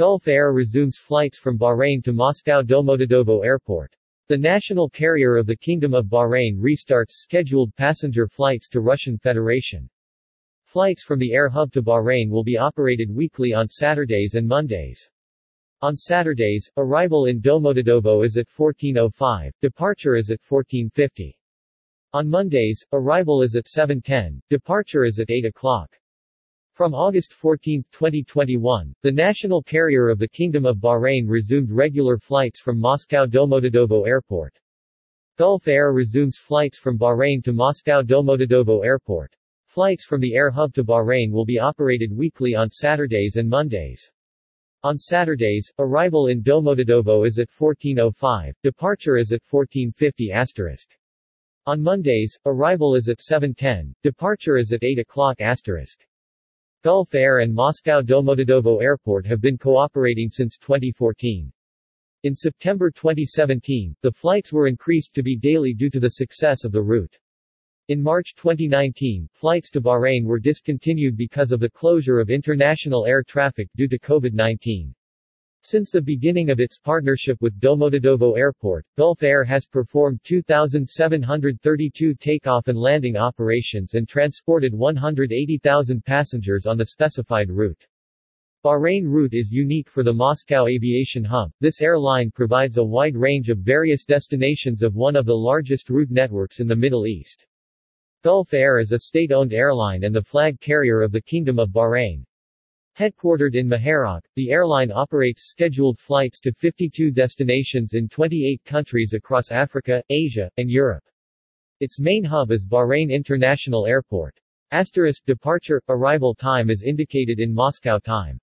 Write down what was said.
Gulf Air resumes flights from Bahrain to Moscow Domodedovo Airport. The national carrier of the Kingdom of Bahrain restarts scheduled passenger flights to Russian Federation. Flights from the air hub to Bahrain will be operated weekly on Saturdays and Mondays. On Saturdays, arrival in Domodedovo is at 14.05, departure is at 14.50. On Mondays, arrival is at 7.10, departure is at 8 o'clock. From August 14, 2021, the national carrier of the Kingdom of Bahrain resumed regular flights from Moscow Domodedovo Airport. Gulf Air resumes flights from Bahrain to Moscow Domodedovo Airport. Flights from the air hub to Bahrain will be operated weekly on Saturdays and Mondays. On Saturdays, arrival in Domodedovo is at 14.05, departure is at 14.50 asterisk. On Mondays, arrival is at 7.10, departure is at 8 o'clock asterisk. Gulf Air and Moscow Domodedovo Airport have been cooperating since 2014. In September 2017, the flights were increased to be daily due to the success of the route. In March 2019, flights to Bahrain were discontinued because of the closure of international air traffic due to COVID-19. Since the beginning of its partnership with Domodedovo Airport, Gulf Air has performed 2,732 takeoff and landing operations and transported 180,000 passengers on the specified route. Bahrain route is unique for the Moscow aviation hub. This airline provides a wide range of various destinations of one of the largest route networks in the Middle East. Gulf Air is a state-owned airline and the flag carrier of the Kingdom of Bahrain. Headquartered in Muharraq, the airline operates scheduled flights to 52 destinations in 28 countries across Africa, Asia, and Europe. Its main hub is Bahrain International Airport. Asterisk departure arrival time is indicated in Moscow time.